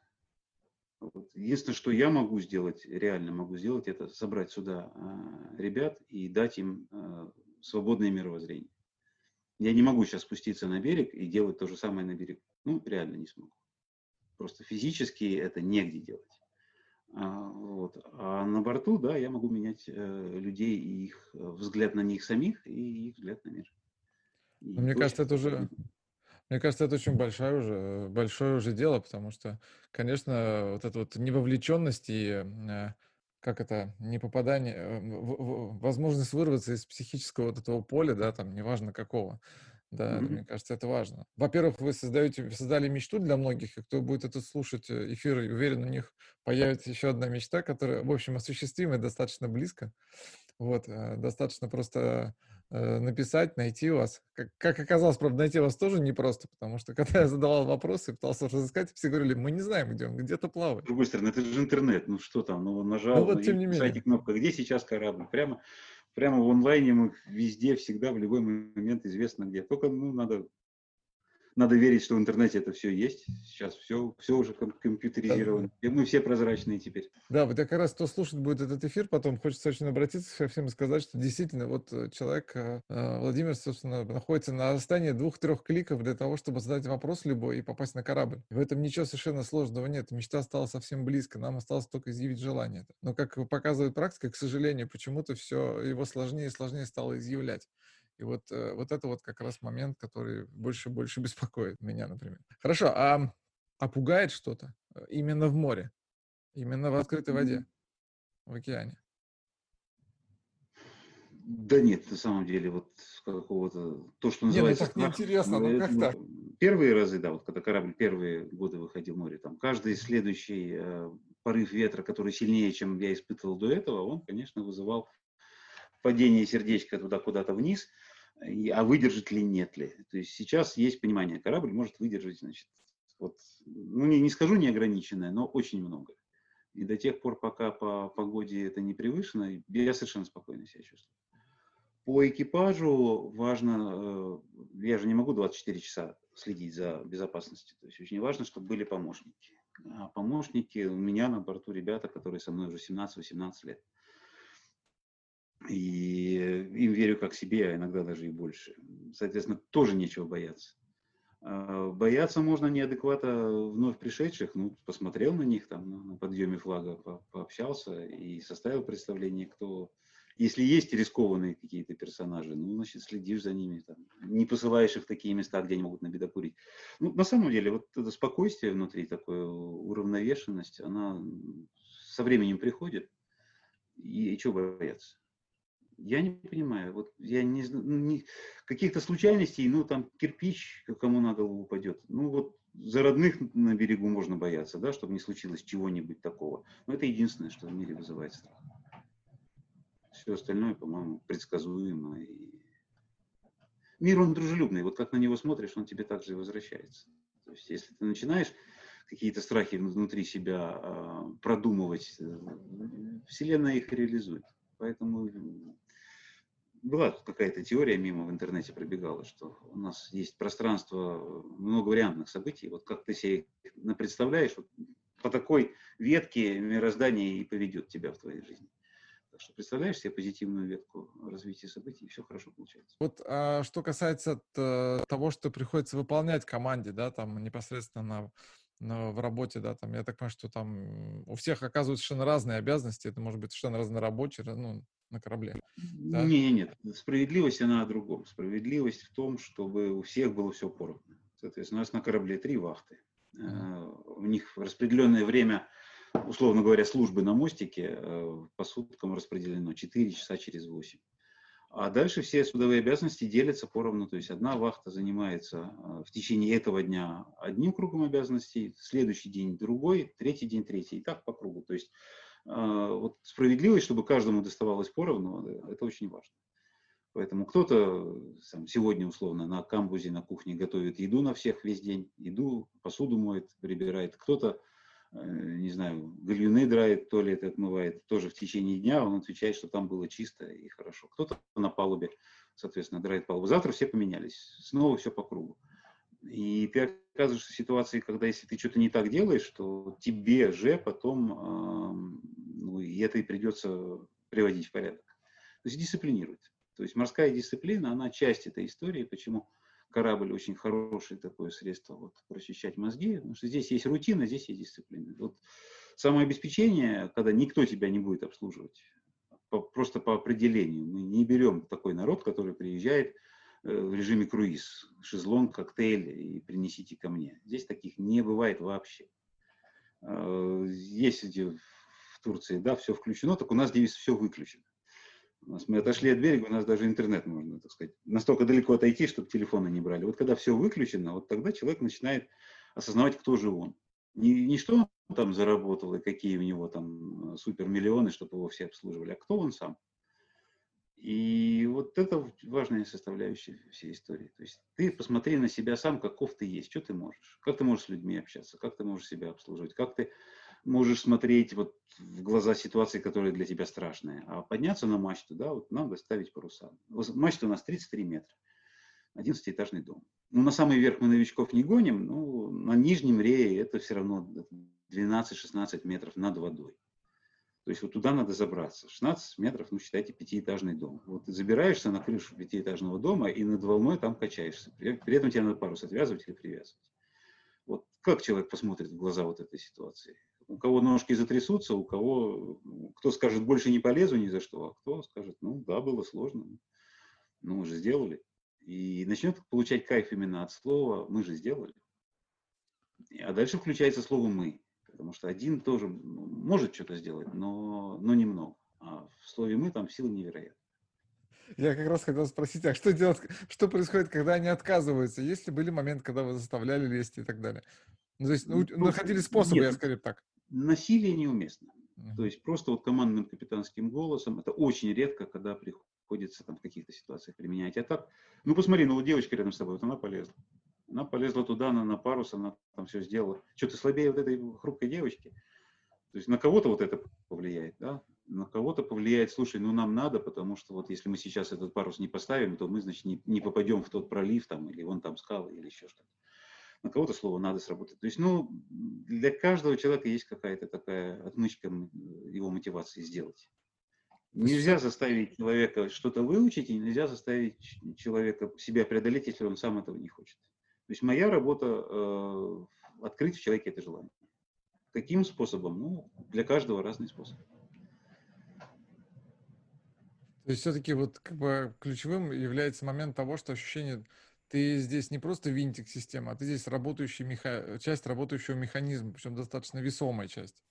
Вот. Единственное, что я могу сделать, реально могу сделать, это собрать сюда э, ребят и дать им э, свободное мировоззрение. Я не могу сейчас спуститься на берег и делать то же самое на берегу. Ну, реально не смогу. Просто физически это негде делать. А, вот. а на борту, да, я могу менять э, людей и их э, взгляд на них самих и их взгляд на мир. И мне кажется, это уже, мне кажется, это очень большое уже, большое уже дело, потому что, конечно, вот эта вот невовлеченность и э, как это, не попадание, э, возможность вырваться из психического вот этого поля, да, там, неважно какого, да, mm-hmm. мне кажется, это важно. Во-первых, вы создаете, создали мечту для многих, и кто будет это слушать э, эфир, уверен, у них появится еще одна мечта, которая, в общем, осуществима достаточно близко. Вот, э, достаточно просто написать, найти вас. Как, как оказалось, правда, найти вас тоже непросто, потому что когда я задавал вопросы, пытался разыскать, все говорили, мы не знаем, где он, где-то плавает. С другой стороны, это же интернет, ну что там, ну нажал, ну, вот, тем не менее. сайте кнопка, где сейчас корабль, прямо, прямо в онлайне мы везде, всегда, в любой момент известно где. Только, ну, надо надо верить, что в интернете это все есть. Сейчас все, все уже компьютеризировано. И мы все прозрачные теперь. Да, вот я как раз кто слушать будет этот эфир, потом хочется очень обратиться ко всем и сказать, что действительно вот э, человек, э, э, Владимир, собственно, находится на расстоянии двух-трех кликов для того, чтобы задать вопрос любой и попасть на корабль. В этом ничего совершенно сложного нет. Мечта стала совсем близко. Нам осталось только изъявить желание. Но, как показывает практика, к сожалению, почему-то все его сложнее и сложнее стало изъявлять. И вот, э, вот это вот как раз момент, который больше и больше беспокоит меня, например. Хорошо, а, а пугает что-то э, именно в море, именно в открытой воде, в океане? Да нет, на самом деле, вот какого-то, то, что называется... Нет, ну так неинтересно, ну как так? Первые разы, да, вот когда корабль первые годы выходил в море, там, каждый следующий э, порыв ветра, который сильнее, чем я испытывал до этого, он, конечно, вызывал падение сердечка туда куда-то вниз, а выдержит ли, нет ли. То есть сейчас есть понимание, корабль может выдержать, значит, вот, ну не, не скажу неограниченное, но очень много. И до тех пор, пока по погоде это не превышено, я совершенно спокойно себя чувствую. По экипажу важно, э, я же не могу 24 часа следить за безопасностью, то есть очень важно, чтобы были помощники. А помощники у меня на борту ребята, которые со мной уже 17-18 лет. И им верю как себе, а иногда даже и больше. Соответственно, тоже нечего бояться. А, бояться можно неадеквата вновь пришедших, ну, посмотрел на них там на подъеме флага, по пообщался и составил представление, кто... Если есть рискованные какие-то персонажи, ну, значит, следишь за ними, там, не посылаешь их в такие места, где они могут набедокурить. Ну, на самом деле, вот это спокойствие внутри, такое уравновешенность, она со временем приходит, и, и чего бояться? Я не понимаю. Вот я не знаю, ну, каких-то случайностей, ну, там кирпич кому на голову упадет. Ну, вот за родных на берегу можно бояться, да, чтобы не случилось чего-нибудь такого. Но это единственное, что в мире вызывает страх. Все остальное, по-моему, предсказуемо. И... Мир, он дружелюбный. Вот как на него смотришь, он тебе также и возвращается. То есть, если ты начинаешь какие-то страхи внутри себя э, продумывать, э, Вселенная их реализует. Поэтому была какая-то теория мимо в интернете пробегала, что у нас есть пространство многовариантных событий. Вот как ты себе представляешь, вот по такой ветке мироздание и поведет тебя в твоей жизни. Так что представляешь себе позитивную ветку развития событий, и все хорошо получается. Вот а, что касается того, что приходится выполнять команде, да, там непосредственно на в работе, да, там, я так понимаю, что там у всех оказываются совершенно разные обязанности, это может быть совершенно разнорабочий, ну, на корабле. Да? Не, нет, справедливость она о другом. Справедливость в том, чтобы у всех было все поровну. Соответственно, у нас на корабле три вахты. Mm-hmm. У них распределенное время, условно говоря, службы на мостике э, по суткам распределено 4 часа через 8. А дальше все судовые обязанности делятся поровну. То есть одна вахта занимается э, в течение этого дня одним кругом обязанностей, следующий день другой, третий день третий. И так по кругу. То есть вот справедливость, чтобы каждому доставалось поровну, это очень важно. Поэтому кто-то сегодня условно на камбузе, на кухне готовит еду на всех весь день, еду, посуду моет, прибирает. Кто-то, э, не знаю, гальюны драет, туалет отмывает. Тоже в течение дня он отвечает, что там было чисто и хорошо. Кто-то на палубе, соответственно, драет палубу. Завтра все поменялись. Снова все по кругу. И ты оказываешься в ситуации, когда если ты что-то не так делаешь, то тебе же потом, ну, и это и придется приводить в порядок. То есть дисциплинирует. То есть морская дисциплина, она часть этой истории, почему корабль очень хорошее такое средство вот, прочищать мозги, потому что здесь есть рутина, здесь есть дисциплина. Вот самообеспечение, когда никто тебя не будет обслуживать, по, просто по определению. Мы не берем такой народ, который приезжает э, в режиме круиз, шезлонг, коктейль и принесите ко мне. Здесь таких не бывает вообще. Э, есть в Турции, да, все включено, так у нас девиз все выключено. У нас мы отошли от берега, у нас даже интернет можно, так сказать, настолько далеко отойти, чтобы телефоны не брали. Вот когда все выключено, вот тогда человек начинает осознавать, кто же он. Не, не что он там заработал и какие у него там супермиллионы, чтобы его все обслуживали, а кто он сам. И вот это важная составляющая всей истории. То есть ты посмотри на себя сам, каков ты есть, что ты можешь, как ты можешь с людьми общаться, как ты можешь себя обслуживать, как ты можешь смотреть вот в глаза ситуации, которые для тебя страшные. А подняться на мачту, да, вот надо ставить паруса. Мачта у нас 33 метра, 11-этажный дом. Ну, на самый верх мы новичков не гоним, но на нижнем рее это все равно 12-16 метров над водой. То есть вот туда надо забраться. 16 метров, ну, считайте, пятиэтажный дом. Вот ты забираешься на крышу пятиэтажного дома и над волной там качаешься. При, при этом тебе надо парус отвязывать или привязывать. Вот как человек посмотрит в глаза вот этой ситуации? У кого ножки затрясутся, у кого, кто скажет, больше не полезу ни за что, а кто скажет, ну да, было сложно, ну мы же сделали. И начнет получать кайф именно от слова «мы же сделали». А дальше включается слово «мы». Потому что один тоже может что-то сделать, но, но немного. А в слове «мы» там силы невероятны. Я как раз хотел спросить, а что делать, что происходит, когда они отказываются? Есть ли были моменты, когда вы заставляли лезть и так далее? Ну, то есть ну, находили способы, Нет, я скорее так. Насилие неуместно. Uh-huh. То есть просто вот командным капитанским голосом, это очень редко, когда приходится там в каких-то ситуациях применять. А так, ну посмотри, ну вот девочка рядом с тобой, вот она полезла. Она полезла туда, она на парус, она там все сделала. Что, ты слабее вот этой хрупкой девочки? То есть на кого-то вот это повлияет, да? На кого-то повлияет, слушай, ну нам надо, потому что вот если мы сейчас этот парус не поставим, то мы, значит, не, не попадем в тот пролив там, или вон там скалы, или еще что-то. На кого-то слово надо сработать. То есть, ну, для каждого человека есть какая-то такая отмычка его мотивации сделать. Нельзя заставить человека что-то выучить, и нельзя заставить человека себя преодолеть, если он сам этого не хочет. То есть моя работа э, открыть в человеке это желание. Каким способом? Ну, для каждого разный способ. То есть все-таки вот как бы ключевым является момент того, что ощущение, ты здесь не просто винтик системы, а ты здесь работающий меха... часть работающего механизма, причем достаточно весомая часть.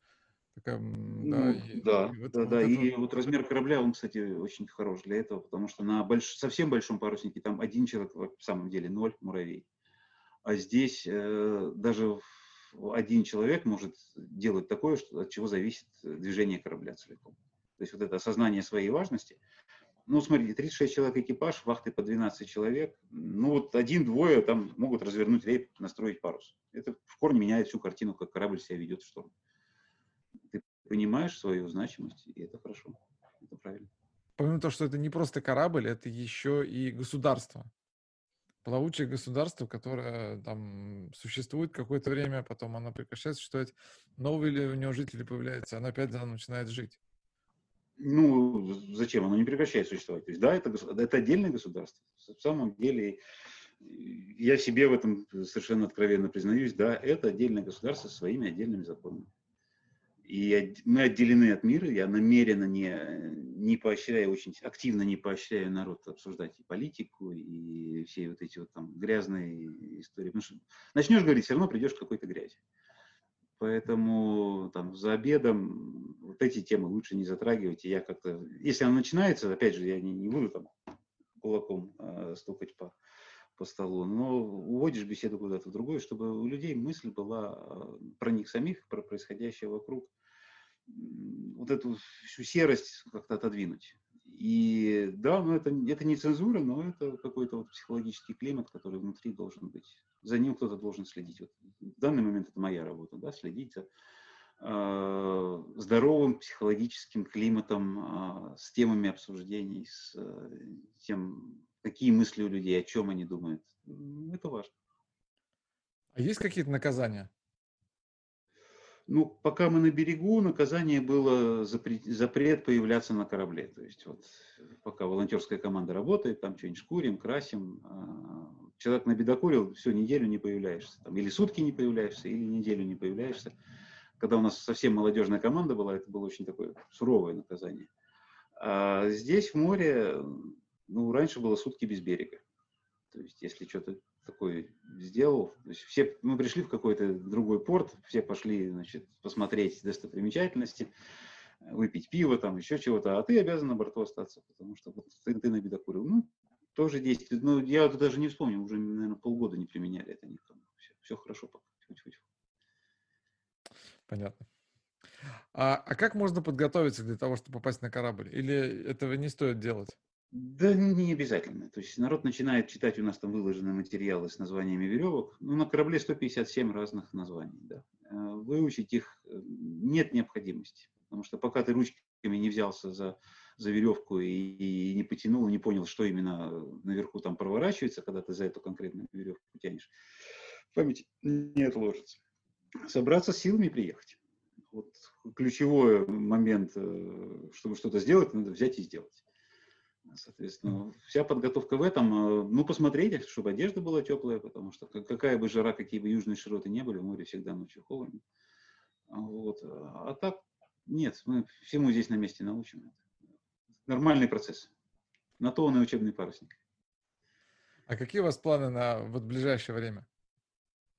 Такая, ну, да, и, да, и, вот, да, вот да. Это... и вот размер корабля, он, кстати, очень хорош для этого, потому что на больш... совсем большом паруснике там один человек, в самом деле ноль муравей. А здесь э, даже один человек может делать такое, что, от чего зависит движение корабля целиком. То есть вот это осознание своей важности. Ну, смотрите, 36 человек экипаж, вахты по 12 человек. Ну, вот один-двое там могут развернуть рейп, настроить парус. Это в корне меняет всю картину, как корабль себя ведет в шторм. Ты понимаешь свою значимость, и это хорошо. Это правильно. Помимо того, что это не просто корабль, это еще и государство плавучее государство, которое там существует какое-то время, потом оно прекращает существовать, новые ли у него жители появляются, оно опять заново начинает жить. Ну, зачем? Оно не прекращает существовать. То есть, да, это, это отдельное государство. В самом деле, я себе в этом совершенно откровенно признаюсь, да, это отдельное государство со своими отдельными законами. И мы отделены от мира, я намеренно не, не поощряю, очень активно не поощряю народ обсуждать и политику, и все вот эти вот там грязные истории. Потому что начнешь говорить, все равно придешь к какой-то грязи. Поэтому там за обедом вот эти темы лучше не затрагивать. И я как-то, если она начинается, опять же, я не, не буду там кулаком э, стукать по, по столу, но уводишь беседу куда-то в другое, чтобы у людей мысль была а, про них самих, про происходящее вокруг, вот эту всю серость как-то отодвинуть. И да, ну это, это не цензура, но это какой-то вот психологический климат, который внутри должен быть. За ним кто-то должен следить. Вот в данный момент это моя работа, да, следить за э, здоровым психологическим климатом, э, с темами обсуждений, с э, тем, какие мысли у людей, о чем они думают. Это важно. А есть какие-то наказания? Ну, пока мы на берегу, наказание было запрет, запрет появляться на корабле. То есть вот пока волонтерская команда работает, там что-нибудь шкурим, красим. А, человек набедокурил, все, неделю не появляешься. Там, или сутки не появляешься, или неделю не появляешься. Когда у нас совсем молодежная команда была, это было очень такое суровое наказание. А здесь в море, ну, раньше было сутки без берега. То есть, если что-то такое сделал. То есть все, мы пришли в какой-то другой порт, все пошли, значит, посмотреть достопримечательности, выпить пиво, там, еще чего-то, а ты обязан на борту остаться, потому что вот ты, ты набедокурил. Ну, тоже действует. Но я даже не вспомню, уже, наверное, полгода не применяли это никому. Все, все хорошо пока. Понятно. А, а как можно подготовиться для того, чтобы попасть на корабль? Или этого не стоит делать? Да не обязательно. То есть народ начинает читать, у нас там выложены материалы с названиями веревок. Ну, на корабле 157 разных названий. Да. Э, выучить их э, нет необходимости. Потому что пока ты ручками не взялся за, за веревку и, и не потянул, не понял, что именно наверху там проворачивается, когда ты за эту конкретную веревку тянешь, память не отложится. Собраться силами приехать. Вот ключевой момент, э, чтобы что-то сделать, надо взять и сделать. Соответственно, вся подготовка в этом, э, ну, посмотреть, чтобы одежда была теплая, потому что какая бы жара, какие бы южные широты не были, в море всегда ночью холодно. Вот. А так, нет, мы всему здесь на месте научим. Нормальный процесс. На то он и учебный парусник. А какие у вас планы на вот ближайшее время?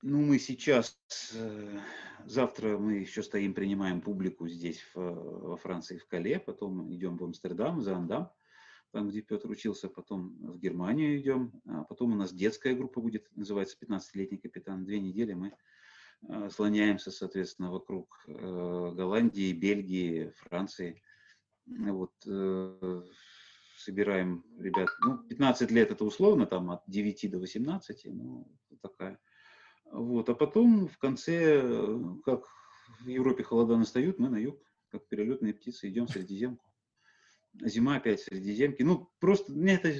Ну, мы сейчас, э, завтра мы еще стоим, принимаем публику здесь, в, во Франции, в Кале, потом идем в Амстердам, за Андам там, где Петр учился, потом в Германию идем, а потом у нас детская группа будет, называется «15-летний капитан». Две недели мы э, слоняемся, соответственно, вокруг э, Голландии, Бельгии, Франции. Вот, э, собираем ребят, ну, 15 лет это условно, там от 9 до 18, ну, такая. Вот, а потом в конце, как в Европе холода настают, мы на юг, как перелетные птицы, идем в Средиземку зима опять Средиземки. Ну, просто мне это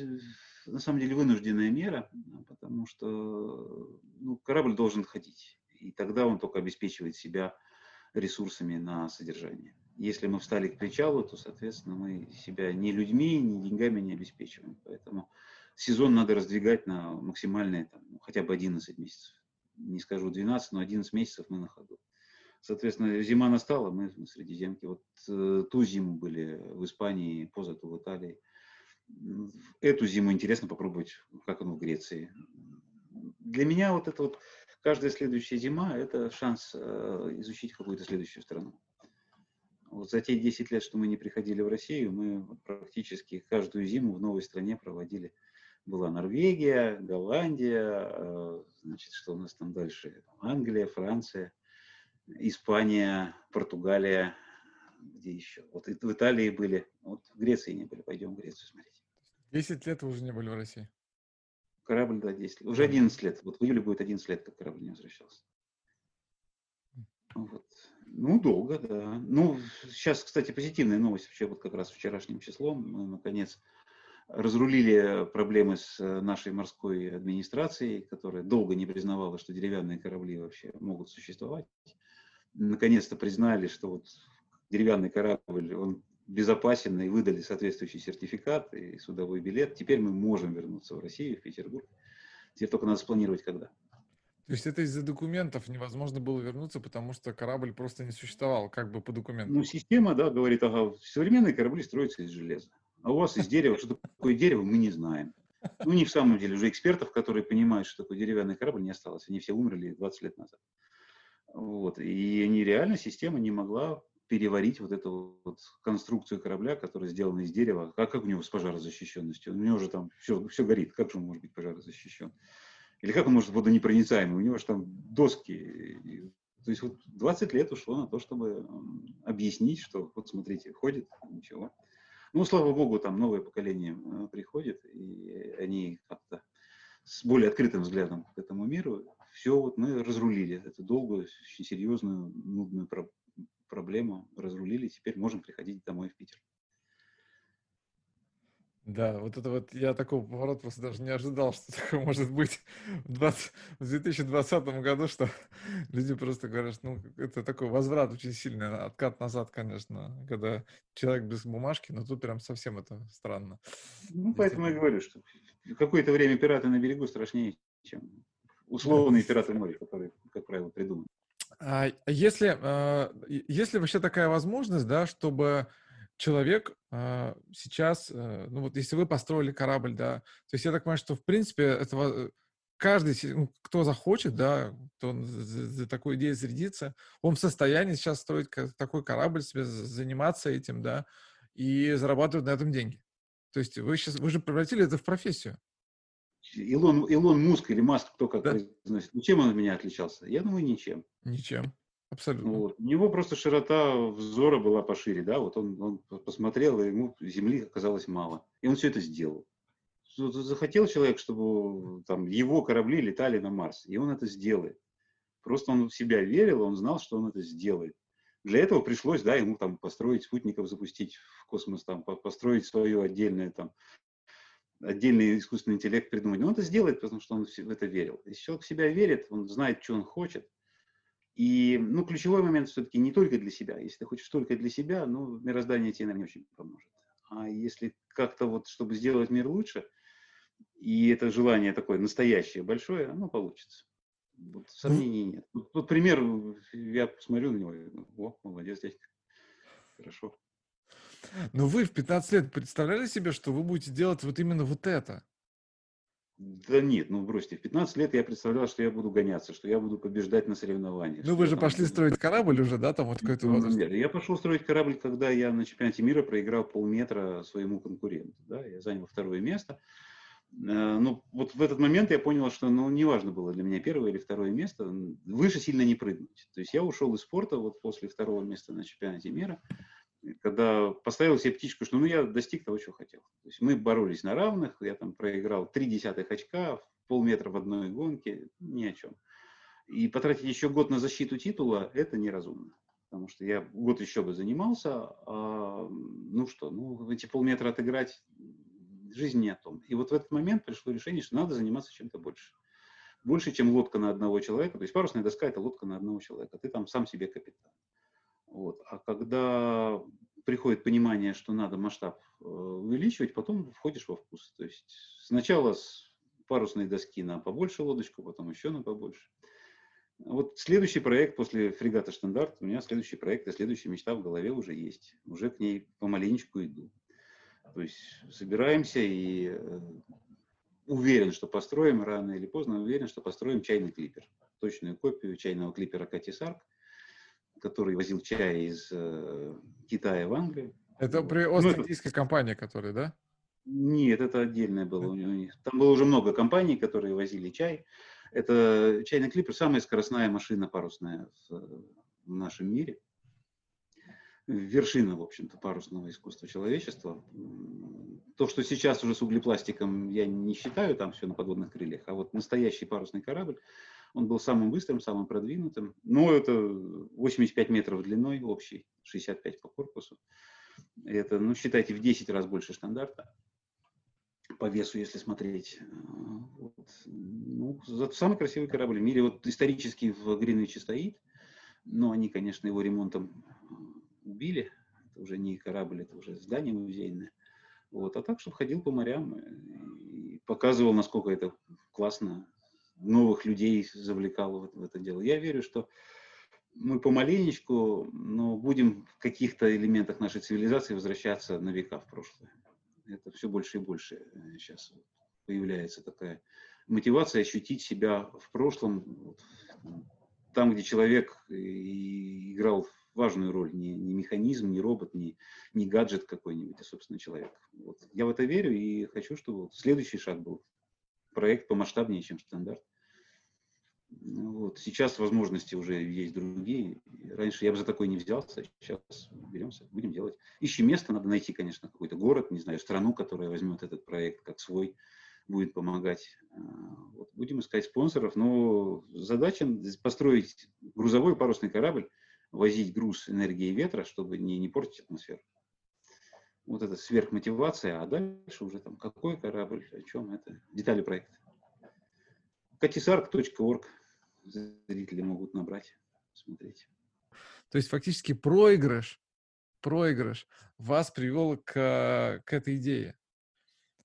на самом деле вынужденная мера, потому что ну, корабль должен ходить. И тогда он только обеспечивает себя ресурсами на содержание. Если мы встали к причалу, то, соответственно, мы себя ни людьми, ни деньгами не обеспечиваем. Поэтому сезон надо раздвигать на максимальные, там, ну, хотя бы 11 месяцев. Не скажу 12, но 11 месяцев мы на ходу. Соответственно, зима настала, мы на Средиземке. Вот э, ту зиму были в Испании, позату в Италии. Эту зиму интересно попробовать, как оно в Греции. Для меня вот это вот каждая следующая зима – это шанс э, изучить какую-то следующую страну. Вот за те 10 лет, что мы не приходили в Россию, мы практически каждую зиму в новой стране проводили. Была Норвегия, Голландия, э, значит, что у нас там дальше? Англия, Франция. Испания, Португалия, где еще? Вот в Италии были, вот в Греции не были, пойдем в Грецию смотреть. Десять лет вы уже не были в России? Корабль, да, 10 лет. Уже 11 лет. Вот в июле будет 11 лет, как корабль не возвращался. Вот. Ну, долго, да. Ну, сейчас, кстати, позитивная новость. Вообще, вот как раз вчерашним числом мы, наконец, разрулили проблемы с э, нашей морской администрацией, которая долго не признавала, что деревянные корабли вообще могут существовать наконец-то признали, что вот деревянный корабль, он безопасен, и выдали соответствующий сертификат и судовой билет. Теперь мы можем вернуться в Россию, в Петербург. Теперь только надо спланировать, когда. То есть это из-за документов невозможно было вернуться, потому что корабль просто не существовал, как бы по документам. Ну, система, да, говорит, ага, современные корабли строятся из железа. А у вас из дерева, что такое дерево, мы не знаем. Ну, не в самом деле, уже экспертов, которые понимают, что такое деревянный корабль, не осталось. Они все умерли 20 лет назад. Вот. И нереально система не могла переварить вот эту вот конструкцию корабля, которая сделана из дерева. А как у него с пожарозащищенностью? У него же там все, все горит. Как же он может быть пожарозащищен? Или как он может быть водонепроницаемый? У него же там доски. То есть вот 20 лет ушло на то, чтобы объяснить, что вот смотрите, ходит, ничего. Ну, слава богу, там новое поколение э, приходит, и они как-то с более открытым взглядом к этому миру все вот мы разрулили эту долгую, очень серьезную, нудную про проблему, разрулили, теперь можем приходить домой в Питер. Да, вот это вот, я такого поворота просто даже не ожидал, что такое может быть в, 20, в 2020 году, что люди просто говорят, что ну, это такой возврат очень сильный, откат назад, конечно, когда человек без бумажки, но тут прям совсем это странно. Ну, поэтому я говорю, что какое-то время пираты на берегу страшнее, чем условные пираты моря, которые, как правило, придуманы. А если, а, если вообще такая возможность, да, чтобы человек э, сейчас, э, ну вот если вы построили корабль, да, то есть я так понимаю, что в принципе этого каждый, ну, кто захочет, да, кто за такую идею зарядится, он в состоянии сейчас строить такой корабль, себе заниматься этим, да, и зарабатывать на этом деньги. То есть вы сейчас, вы же превратили это в профессию. Илон, Илон Муск или Маск, кто как да. произносит, ну, чем он от меня отличался? Я думаю, ничем. Ничем. Абсолютно. Вот. У него просто широта взора была пошире, да, вот он, он посмотрел, и ему земли оказалось мало. И он все это сделал. Захотел человек, чтобы там, его корабли летали на Марс, и он это сделает. Просто он в себя верил, он знал, что он это сделает. Для этого пришлось, да, ему там построить спутников, запустить в космос, там, построить свое отдельное там, отдельный искусственный интеллект придумать. Но он это сделает, потому что он в это верил. Если человек в себя верит, он знает, что он хочет, и, ну, ключевой момент все-таки не только для себя. Если ты хочешь только для себя, ну, мироздание тебе, наверное, не очень поможет. А если как-то вот, чтобы сделать мир лучше, и это желание такое настоящее, большое, оно получится. Вот сомнений нет. Вот, вот пример, я посмотрю на него, о, молодец, дядька. Хорошо. Но вы в 15 лет представляли себе, что вы будете делать вот именно вот это? Да нет, ну бросьте, в 15 лет я представлял, что я буду гоняться, что я буду побеждать на соревнованиях. Ну вы же пошли буду... строить корабль уже, да, там вот какой-то ну, возраст? Нет, я пошел строить корабль, когда я на чемпионате мира проиграл полметра своему конкуренту, да, я занял второе место. Э, ну, вот в этот момент я понял, что, ну, неважно было для меня первое или второе место, выше сильно не прыгнуть. То есть я ушел из спорта вот после второго места на чемпионате мира, когда поставил себе птичку, что ну я достиг того, чего хотел. То есть мы боролись на равных, я там проиграл три десятых очка, полметра в одной гонке, ни о чем. И потратить еще год на защиту титула – это неразумно. Потому что я год еще бы занимался, а, ну что, ну эти полметра отыграть, жизнь не о том. И вот в этот момент пришло решение, что надо заниматься чем-то больше. Больше, чем лодка на одного человека. То есть парусная доска – это лодка на одного человека. Ты там сам себе капитан. Вот. А когда приходит понимание, что надо масштаб э, увеличивать, потом входишь во вкус. То есть сначала с парусной доски на побольше лодочку, потом еще на побольше. Вот следующий проект после фрегата «Штандарт», у меня следующий проект и следующая мечта в голове уже есть. Уже к ней помаленечку иду. То есть собираемся и э, уверен, что построим рано или поздно, уверен, что построим чайный клипер. Точную копию чайного клипера Кати Сарк который возил чай из э, Китая в Англию. Это при Ост-Индийской ну, компании, которая, да? Нет, это отдельное было у них. Там было уже много компаний, которые возили чай. Это чайный клипер, самая скоростная машина парусная в, в нашем мире. Вершина, в общем-то, парусного искусства человечества. То, что сейчас уже с углепластиком, я не считаю, там все на подводных крыльях, а вот настоящий парусный корабль – он был самым быстрым, самым продвинутым. Но это 85 метров длиной общий, 65 по корпусу. Это, ну, считайте, в 10 раз больше стандарта по весу, если смотреть. Вот. Ну, самый красивый корабль в мире. Вот исторически в Гринвиче стоит, но они, конечно, его ремонтом убили. Это уже не корабль, это уже здание музейное. Вот. А так, чтобы ходил по морям и показывал, насколько это классно новых людей завлекал в, в это дело. Я верю, что мы помаленечку, но будем в каких-то элементах нашей цивилизации возвращаться на века в прошлое. Это все больше и больше сейчас э, появляется такая мотивация ощутить себя в прошлом, там, где человек играл важную роль, не, не механизм, не робот, не, не гаджет какой-нибудь, а, собственно, человек. Вот. Я в это верю и хочу, чтобы вот следующий шаг был проект помасштабнее, чем стандарт. Вот. Сейчас возможности уже есть другие. Раньше я бы за такой не взялся, сейчас беремся, будем делать. Ищем место, надо найти, конечно, какой-то город, не знаю, страну, которая возьмет этот проект как свой, будет помогать. А, вот. Будем искать спонсоров, но задача построить грузовой парусный корабль, возить груз энергии ветра, чтобы не, не портить атмосферу. вот эта сверхмотивация, а дальше уже там какой корабль, о чем это, детали проекта. Katisark.org зрители могут набрать, смотреть. То есть фактически проигрыш, проигрыш вас привел к, к этой идее.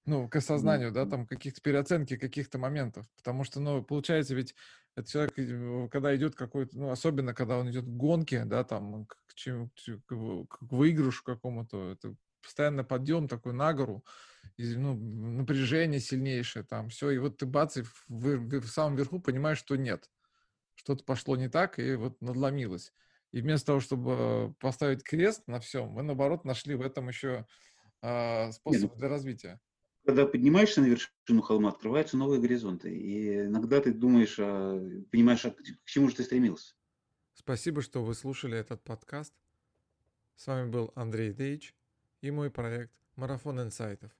Ну, к осознанию, да, там каких-то переоценки каких-то моментов. Потому что, ну, получается, ведь этот человек, э, когда идет какой-то, ну, особенно когда он идет к гонке, да, там, к, чем, к, к выигрышу какому-то, это постоянно подъем такой на гору, и, ну, напряжение сильнейшее там, все, и вот ты бац, и в, в, в самом верху понимаешь, что нет, что-то пошло не так, и вот надломилось. И вместо того, чтобы поставить крест на всем, мы, наоборот, нашли в этом еще э, способ Нет, для развития. Когда поднимаешься на вершину холма, открываются новые горизонты. И иногда ты думаешь, а, понимаешь, а к чему же ты стремился. Спасибо, что вы слушали этот подкаст. С вами был Андрей Дейч и мой проект «Марафон инсайтов».